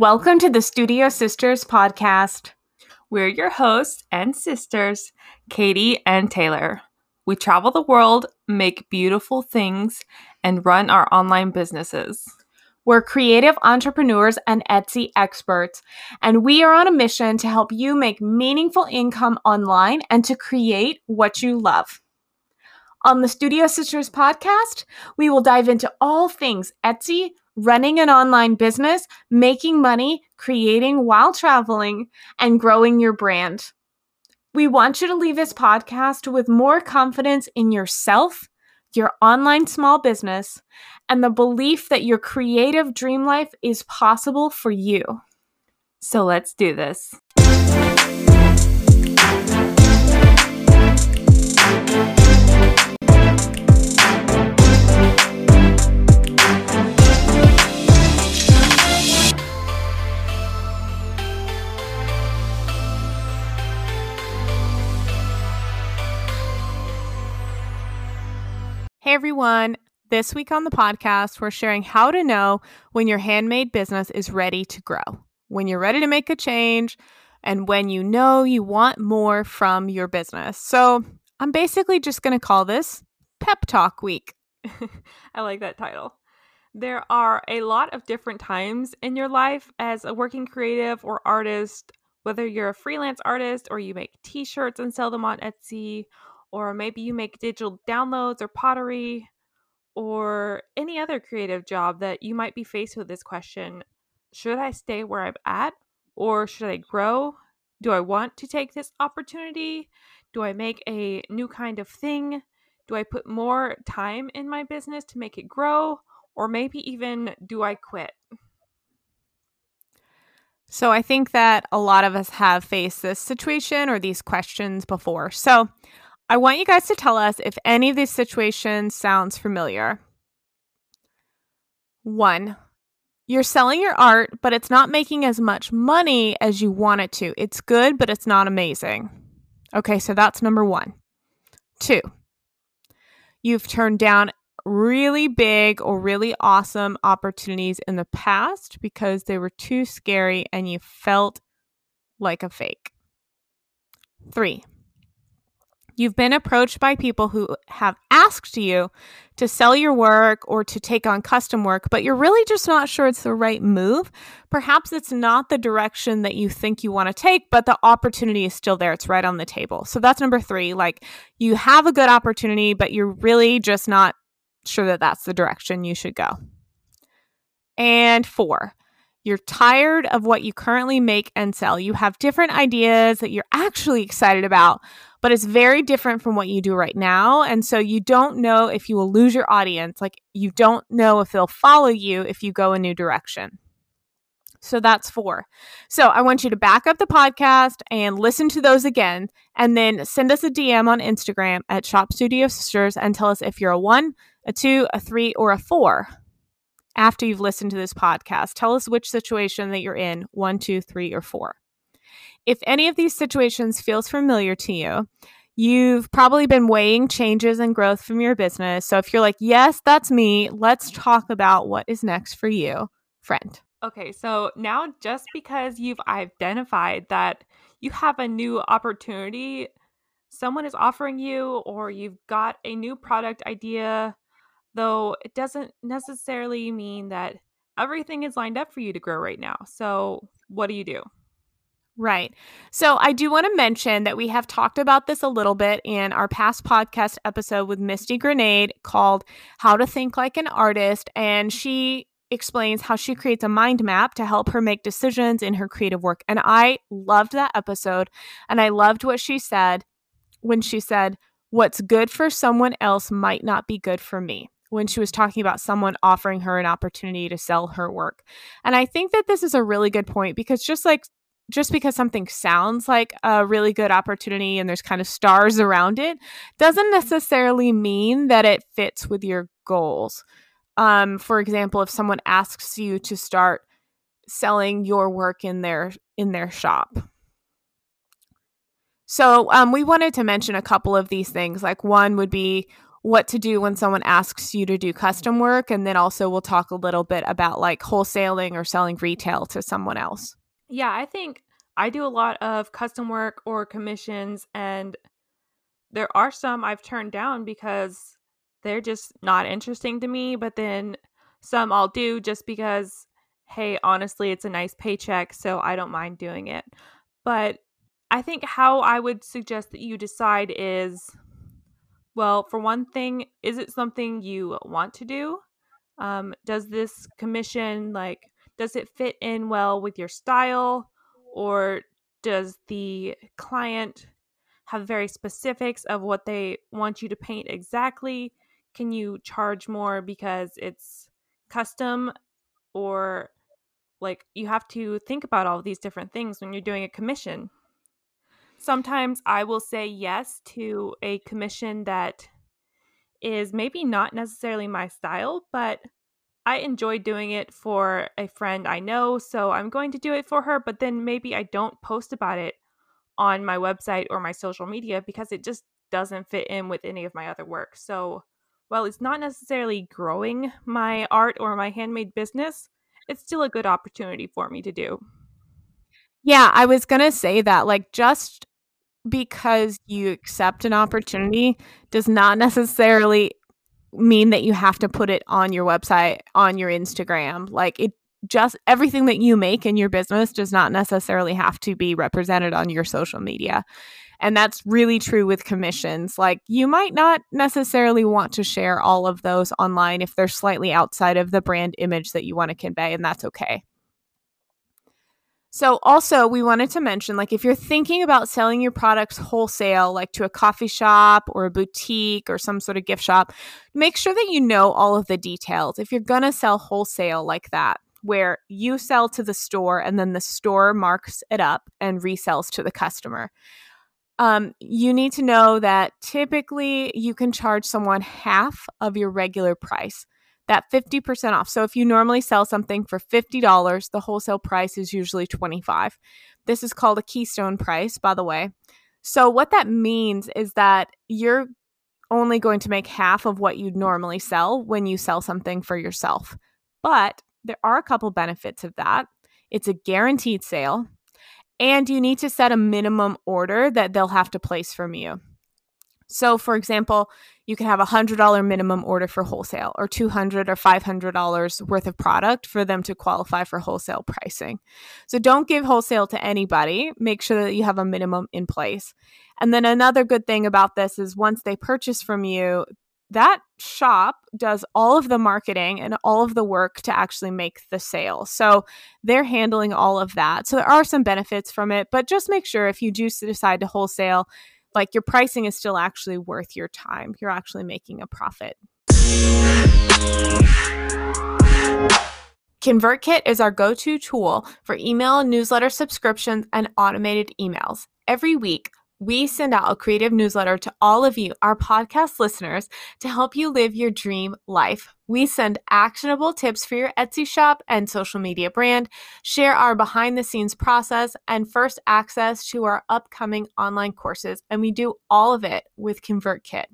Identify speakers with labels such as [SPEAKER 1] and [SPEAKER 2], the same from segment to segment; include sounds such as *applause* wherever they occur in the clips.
[SPEAKER 1] Welcome to the Studio Sisters podcast.
[SPEAKER 2] We're your hosts and sisters, Katie and Taylor. We travel the world, make beautiful things, and run our online businesses.
[SPEAKER 1] We're creative entrepreneurs and Etsy experts, and we are on a mission to help you make meaningful income online and to create what you love. On the Studio Sisters podcast, we will dive into all things Etsy, running an online business, making money, creating while traveling, and growing your brand. We want you to leave this podcast with more confidence in yourself, your online small business, and the belief that your creative dream life is possible for you.
[SPEAKER 2] So let's do this.
[SPEAKER 1] Hey everyone. This week on the podcast, we're sharing how to know when your handmade business is ready to grow, when you're ready to make a change, and when you know you want more from your business. So, I'm basically just going to call this Pep Talk Week. *laughs*
[SPEAKER 2] I like that title. There are a lot of different times in your life as a working creative or artist, whether you're a freelance artist or you make t shirts and sell them on Etsy or maybe you make digital downloads or pottery or any other creative job that you might be faced with this question should I stay where I'm at or should I grow? Do I want to take this opportunity? Do I make a new kind of thing? Do I put more time in my business to make it grow? Or maybe even do I quit?
[SPEAKER 1] So I think that a lot of us have faced this situation or these questions before. So I want you guys to tell us if any of these situations sounds familiar. One, you're selling your art, but it's not making as much money as you want it to. It's good, but it's not amazing. Okay, so that's number one. Two, you've turned down really big or really awesome opportunities in the past because they were too scary and you felt like a fake. Three, You've been approached by people who have asked you to sell your work or to take on custom work, but you're really just not sure it's the right move. Perhaps it's not the direction that you think you want to take, but the opportunity is still there. It's right on the table. So that's number three. Like you have a good opportunity, but you're really just not sure that that's the direction you should go. And four, you're tired of what you currently make and sell. You have different ideas that you're actually excited about, but it's very different from what you do right now. And so you don't know if you will lose your audience. Like you don't know if they'll follow you if you go a new direction. So that's four. So I want you to back up the podcast and listen to those again, and then send us a DM on Instagram at Shop Studio Sisters and tell us if you're a one, a two, a three, or a four after you've listened to this podcast. Tell us which situation that you're in one, two, three, or four. If any of these situations feels familiar to you, you've probably been weighing changes and growth from your business. So if you're like, yes, that's me, let's talk about what is next for you, friend.
[SPEAKER 2] Okay, so now just because you've identified that you have a new opportunity, someone is offering you, or you've got a new product idea, though it doesn't necessarily mean that everything is lined up for you to grow right now. So, what do you do?
[SPEAKER 1] Right. So I do want to mention that we have talked about this a little bit in our past podcast episode with Misty Grenade called How to Think Like an Artist. And she explains how she creates a mind map to help her make decisions in her creative work. And I loved that episode. And I loved what she said when she said, What's good for someone else might not be good for me when she was talking about someone offering her an opportunity to sell her work. And I think that this is a really good point because just like just because something sounds like a really good opportunity and there's kind of stars around it doesn't necessarily mean that it fits with your goals. Um, for example, if someone asks you to start selling your work in their in their shop. So um, we wanted to mention a couple of these things. Like one would be what to do when someone asks you to do custom work. And then also, we'll talk a little bit about like wholesaling or selling retail to someone else.
[SPEAKER 2] Yeah, I think I do a lot of custom work or commissions, and there are some I've turned down because they're just not interesting to me. But then some I'll do just because, hey, honestly, it's a nice paycheck, so I don't mind doing it. But I think how I would suggest that you decide is well, for one thing, is it something you want to do? Um, does this commission like does it fit in well with your style? Or does the client have very specifics of what they want you to paint exactly? Can you charge more because it's custom? Or like you have to think about all these different things when you're doing a commission. Sometimes i will say yes to a commission that is maybe not necessarily my style but i enjoy doing it for a friend i know so i'm going to do it for her but then maybe i don't post about it on my website or my social media because it just doesn't fit in with any of my other work so while it's not necessarily growing my art or my handmade business, it's still a good opportunity for me to do.
[SPEAKER 1] Yeah, I was going to say that like just because you accept an opportunity does not *laughs* necessarily mean that you have to put it on your website, on your Instagram. Like it just everything that you make in your business does not necessarily have to be represented on your social media. And that's really true with commissions. Like, you might not necessarily want to share all of those online if they're slightly outside of the brand image that you want to convey, and that's okay. So, also, we wanted to mention like, if you're thinking about selling your products wholesale, like to a coffee shop or a boutique or some sort of gift shop, make sure that you know all of the details. If you're going to sell wholesale like that, where you sell to the store and then the store marks it up and resells to the customer um, you need to know that typically you can charge someone half of your regular price that 50% off. So if you normally sell something for $50 the wholesale price is usually 25 this is called a keystone price by the way. So what that means is that you're only going to make half of what you'd normally sell when you sell something for yourself. But there are a couple benefits of that. It's a guaranteed sale and you need to set a minimum order that they'll have to place from you. So, for example, you can have a $100 minimum order for wholesale or 200 or $500 worth of product for them to qualify for wholesale pricing. So, don't give wholesale to anybody. Make sure that you have a minimum in place. And then another good thing about this is once they purchase from you, that shop does all of the marketing and all of the work to actually make the sale. So they're handling all of that. So there are some benefits from it, but just make sure if you do decide to wholesale, like your pricing is still actually worth your time. You're actually making a profit. ConvertKit is our go to tool for email newsletter subscriptions and automated emails. Every week, we send out a creative newsletter to all of you, our podcast listeners, to help you live your dream life. We send actionable tips for your Etsy shop and social media brand, share our behind the scenes process, and first access to our upcoming online courses. And we do all of it with ConvertKit.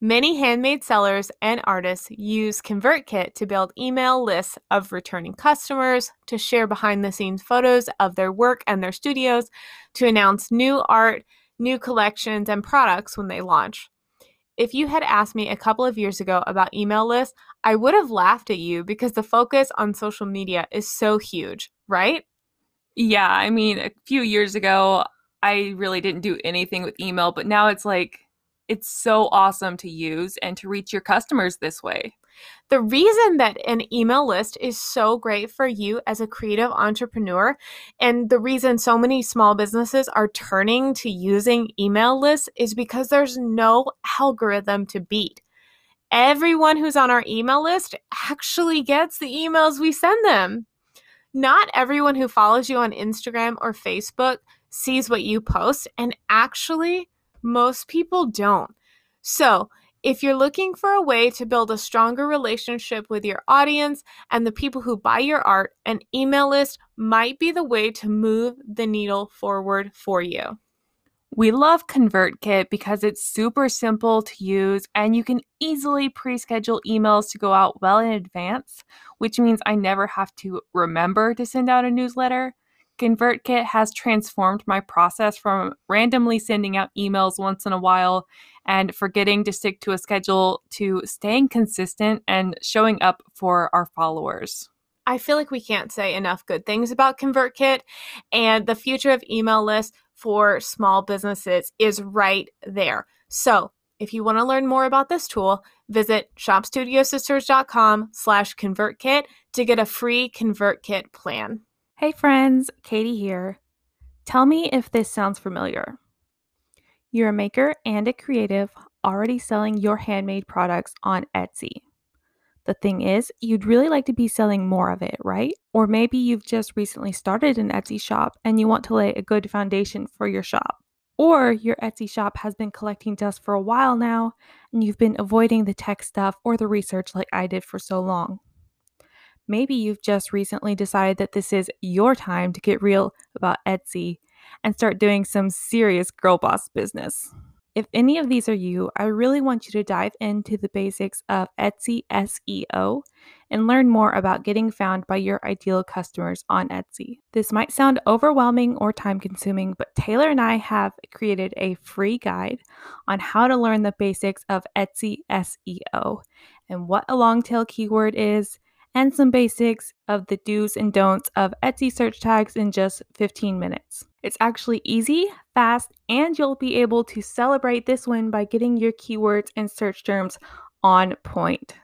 [SPEAKER 1] Many handmade sellers and artists use ConvertKit to build email lists of returning customers, to share behind the scenes photos of their work and their studios, to announce new art new collections and products when they launch. If you had asked me a couple of years ago about email lists, I would have laughed at you because the focus on social media is so huge, right?
[SPEAKER 2] Yeah, I mean, a few years ago, I really didn't do anything with email, but now it's like it's so awesome to use and to reach your customers this way.
[SPEAKER 1] The reason that an email list is so great for you as a creative entrepreneur, and the reason so many small businesses are turning to using email lists is because there's no algorithm to beat. Everyone who's on our email list actually gets the emails we send them. Not everyone who follows you on Instagram or Facebook sees what you post, and actually, most people don't. So, if you're looking for a way to build a stronger relationship with your audience and the people who buy your art, an email list might be the way to move the needle forward for you.
[SPEAKER 2] We love ConvertKit because it's super simple to use and you can easily pre schedule emails to go out well in advance, which means I never have to remember to send out a newsletter. ConvertKit has transformed my process from randomly sending out emails once in a while and forgetting to stick to a schedule to staying consistent and showing up for our followers.
[SPEAKER 1] I feel like we can't say enough good things about ConvertKit, and the future of email lists for small businesses is right there. So, if you want to learn more about this tool, visit shopstudiosisters.com slash convertkit to get a free ConvertKit plan.
[SPEAKER 2] Hey friends, Katie here. Tell me if this sounds familiar. You're a maker and a creative already selling your handmade products on Etsy. The thing is, you'd really like to be selling more of it, right? Or maybe you've just recently started an Etsy shop and you want to lay a good foundation for your shop. Or your Etsy shop has been collecting dust for a while now and you've been avoiding the tech stuff or the research like I did for so long. Maybe you've just recently decided that this is your time to get real about Etsy and start doing some serious girl boss business. If any of these are you, I really want you to dive into the basics of Etsy SEO and learn more about getting found by your ideal customers on Etsy. This might sound overwhelming or time consuming, but Taylor and I have created a free guide on how to learn the basics of Etsy SEO and what a long tail keyword is and some basics of the do's and don'ts of Etsy search tags in just 15 minutes. It's actually easy, fast, and you'll be able to celebrate this win by getting your keywords and search terms on point.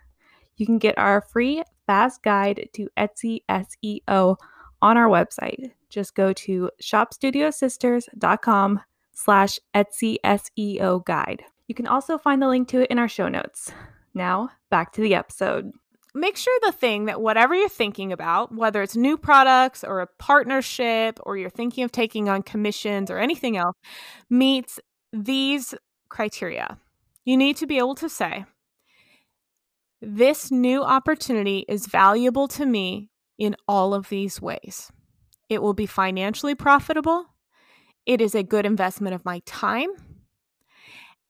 [SPEAKER 2] You can get our free fast guide to Etsy SEO on our website. Just go to shopstudiosisters.com slash Etsy SEO guide. You can also find the link to it in our show notes. Now, back to the episode
[SPEAKER 1] make sure the thing that whatever you're thinking about, whether it's new products or a partnership or you're thinking of taking on commissions or anything else, meets these criteria. You need to be able to say, this new opportunity is valuable to me in all of these ways. It will be financially profitable. It is a good investment of my time.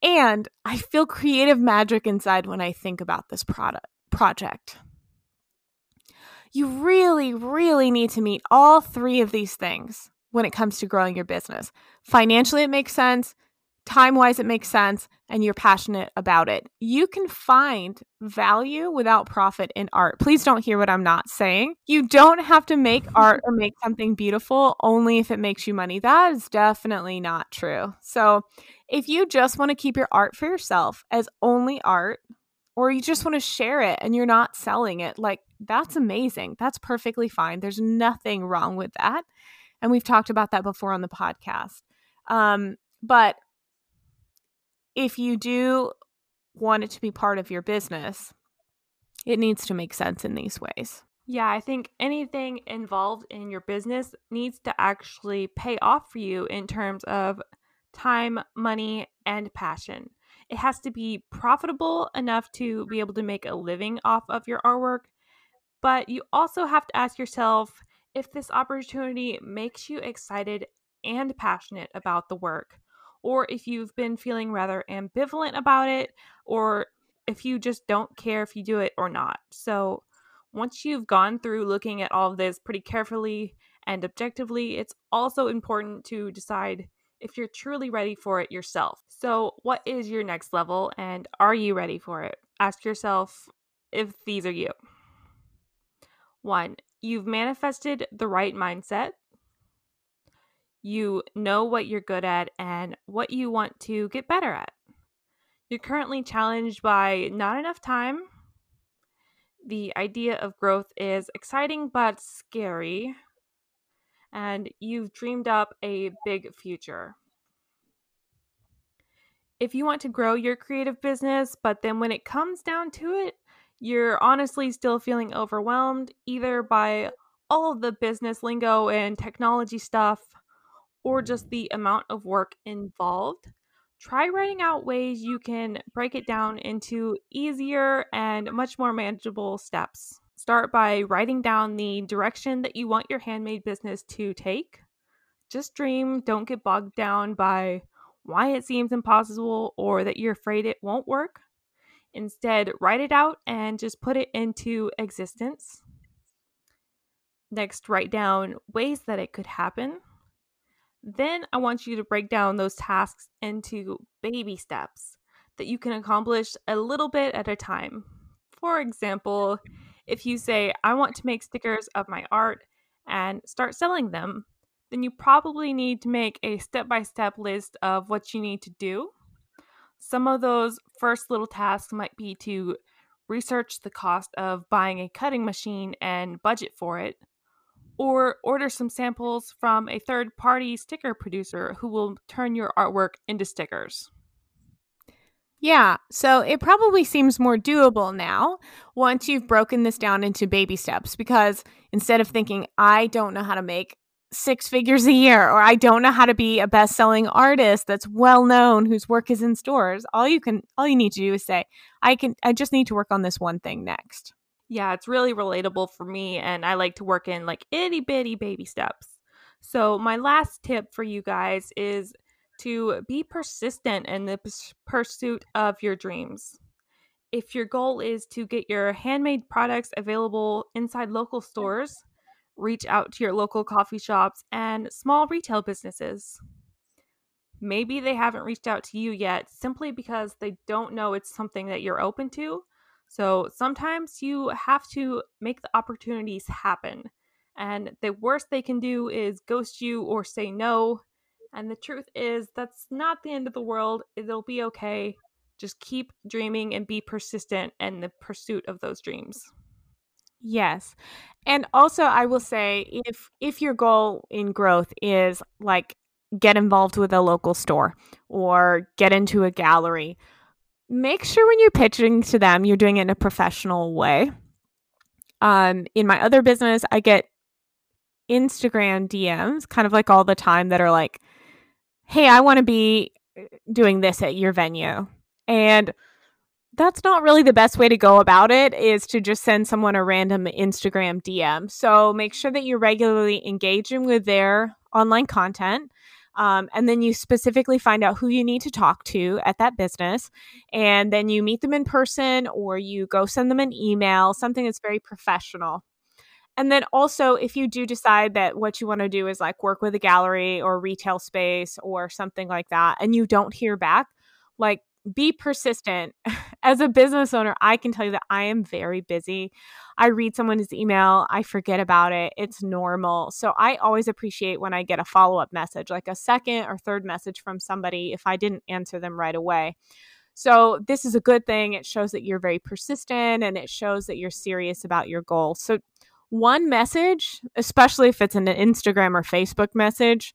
[SPEAKER 1] And I feel creative magic inside when I think about this product project. You really, really need to meet all three of these things when it comes to growing your business. Financially, it makes sense. Time wise, it makes sense, and you're passionate about it. You can find value without profit in art. Please don't hear what I'm not saying. You don't have to make *laughs* art or make something beautiful only if it makes you money. That is definitely not true. So, if you just want to keep your art for yourself as only art, or you just want to share it and you're not selling it, like that's amazing. That's perfectly fine. There's nothing wrong with that. And we've talked about that before on the podcast. Um, but if you do want it to be part of your business, it needs to make sense in these ways.
[SPEAKER 2] Yeah, I think anything involved in your business needs to actually pay off for you in terms of time, money, and passion. It has to be profitable enough to be able to make a living off of your artwork. But you also have to ask yourself if this opportunity makes you excited and passionate about the work, or if you've been feeling rather ambivalent about it, or if you just don't care if you do it or not. So, once you've gone through looking at all of this pretty carefully and objectively, it's also important to decide if you're truly ready for it yourself. So, what is your next level and are you ready for it? Ask yourself if these are you. One, you've manifested the right mindset. You know what you're good at and what you want to get better at. You're currently challenged by not enough time. The idea of growth is exciting but scary and you've dreamed up a big future. If you want to grow your creative business, but then when it comes down to it, you're honestly still feeling overwhelmed either by all the business lingo and technology stuff or just the amount of work involved, try writing out ways you can break it down into easier and much more manageable steps. Start by writing down the direction that you want your handmade business to take. Just dream, don't get bogged down by why it seems impossible or that you're afraid it won't work. Instead, write it out and just put it into existence. Next, write down ways that it could happen. Then, I want you to break down those tasks into baby steps that you can accomplish a little bit at a time. For example, if you say, I want to make stickers of my art and start selling them, then you probably need to make a step by step list of what you need to do. Some of those first little tasks might be to research the cost of buying a cutting machine and budget for it, or order some samples from a third party sticker producer who will turn your artwork into stickers.
[SPEAKER 1] Yeah, so it probably seems more doable now once you've broken this down into baby steps because instead of thinking, I don't know how to make six figures a year or I don't know how to be a best-selling artist that's well known whose work is in stores, all you can all you need to do is say, I can I just need to work on this one thing next.
[SPEAKER 2] Yeah, it's really relatable for me and I like to work in like itty bitty baby steps. So my last tip for you guys is to be persistent in the pursuit of your dreams. If your goal is to get your handmade products available inside local stores, reach out to your local coffee shops and small retail businesses. Maybe they haven't reached out to you yet simply because they don't know it's something that you're open to. So sometimes you have to make the opportunities happen. And the worst they can do is ghost you or say no and the truth is, that's not the end of the world. It'll be okay. Just keep dreaming and be persistent in the pursuit of those dreams.
[SPEAKER 1] Yes. And also I will say if if your goal in growth is like get involved with a local store or get into a gallery, make sure when you're pitching to them you're doing it in a professional way. Um in my other business, I get Instagram DMs kind of like all the time that are like hey, I want to be uh, doing this at your venue. And that's not really the best way to go about it is to just send someone a random Instagram DM. So make sure that you're regularly engaging with their online content. Um, and then you specifically find out who you need to talk to at that business. And then you meet them in person or you go send them an email, something that's very professional. And then also, if you do decide that what you want to do is like work with a gallery or retail space or something like that, and you don't hear back, like be persistent. *laughs* As a business owner, I can tell you that I am very busy. I read someone's email, I forget about it. It's normal. So I always appreciate when I get a follow up message, like a second or third message from somebody if I didn't answer them right away. So, this is a good thing. It shows that you're very persistent and it shows that you're serious about your goal. So, one message, especially if it's an Instagram or Facebook message,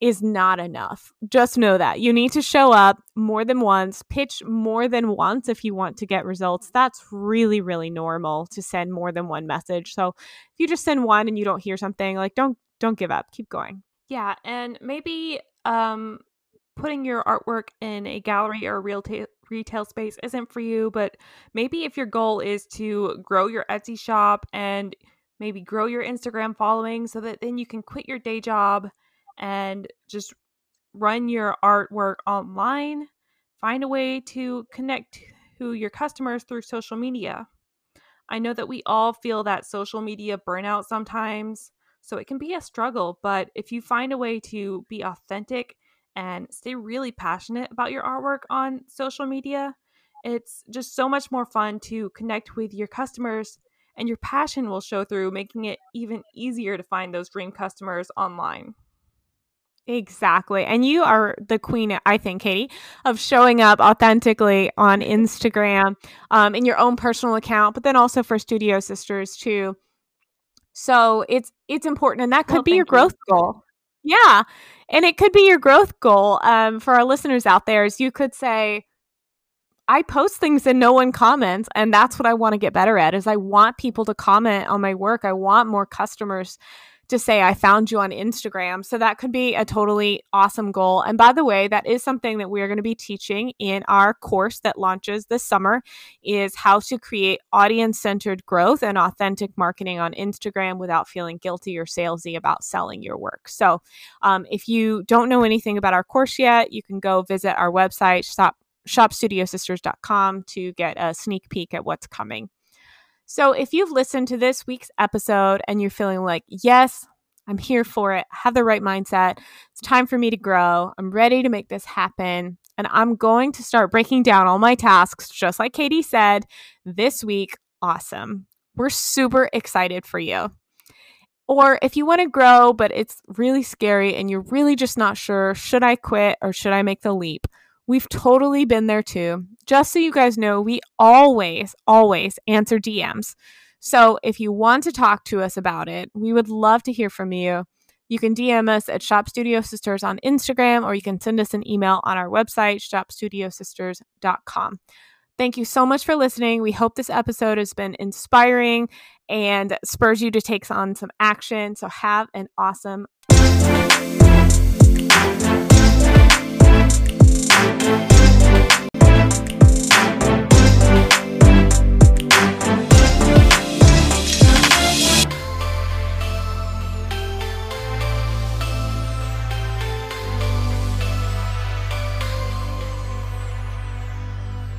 [SPEAKER 1] is not enough. Just know that you need to show up more than once, pitch more than once if you want to get results. That's really, really normal to send more than one message. So if you just send one and you don't hear something, like don't don't give up. Keep going.
[SPEAKER 2] Yeah, and maybe um putting your artwork in a gallery or a real ta- retail space isn't for you, but maybe if your goal is to grow your Etsy shop and maybe grow your Instagram following so that then you can quit your day job and just run your artwork online, find a way to connect to your customers through social media. I know that we all feel that social media burnout sometimes, so it can be a struggle, but if you find a way to be authentic and stay really passionate about your artwork on social media, it's just so much more fun to connect with your customers and your passion will show through, making it even easier to find those dream customers online.
[SPEAKER 1] Exactly. And you are the queen, I think, Katie, of showing up authentically on Instagram um, in your own personal account, but then also for Studio Sisters too. So it's it's important, and that could well, be your growth you. goal. Yeah, and it could be your growth goal um, for our listeners out there. Is you could say, I post things and no one comments, and that's what I want to get better at. Is I want people to comment on my work. I want more customers to say I found you on Instagram. So that could be a totally awesome goal. And by the way, that is something that we are going to be teaching in our course that launches this summer is how to create audience-centered growth and authentic marketing on Instagram without feeling guilty or salesy about selling your work. So um, if you don't know anything about our course yet, you can go visit our website, stop shopstudiosisters.com to get a sneak peek at what's coming. So, if you've listened to this week's episode and you're feeling like, yes, I'm here for it, I have the right mindset, it's time for me to grow, I'm ready to make this happen, and I'm going to start breaking down all my tasks, just like Katie said, this week, awesome. We're super excited for you. Or if you want to grow, but it's really scary and you're really just not sure, should I quit or should I make the leap? We've totally been there too. Just so you guys know, we always, always answer DMs. So if you want to talk to us about it, we would love to hear from you. You can DM us at Shop Studio Sisters on Instagram, or you can send us an email on our website, shopstudiosisters.com. Thank you so much for listening. We hope this episode has been inspiring and spurs you to take on some action. So have an awesome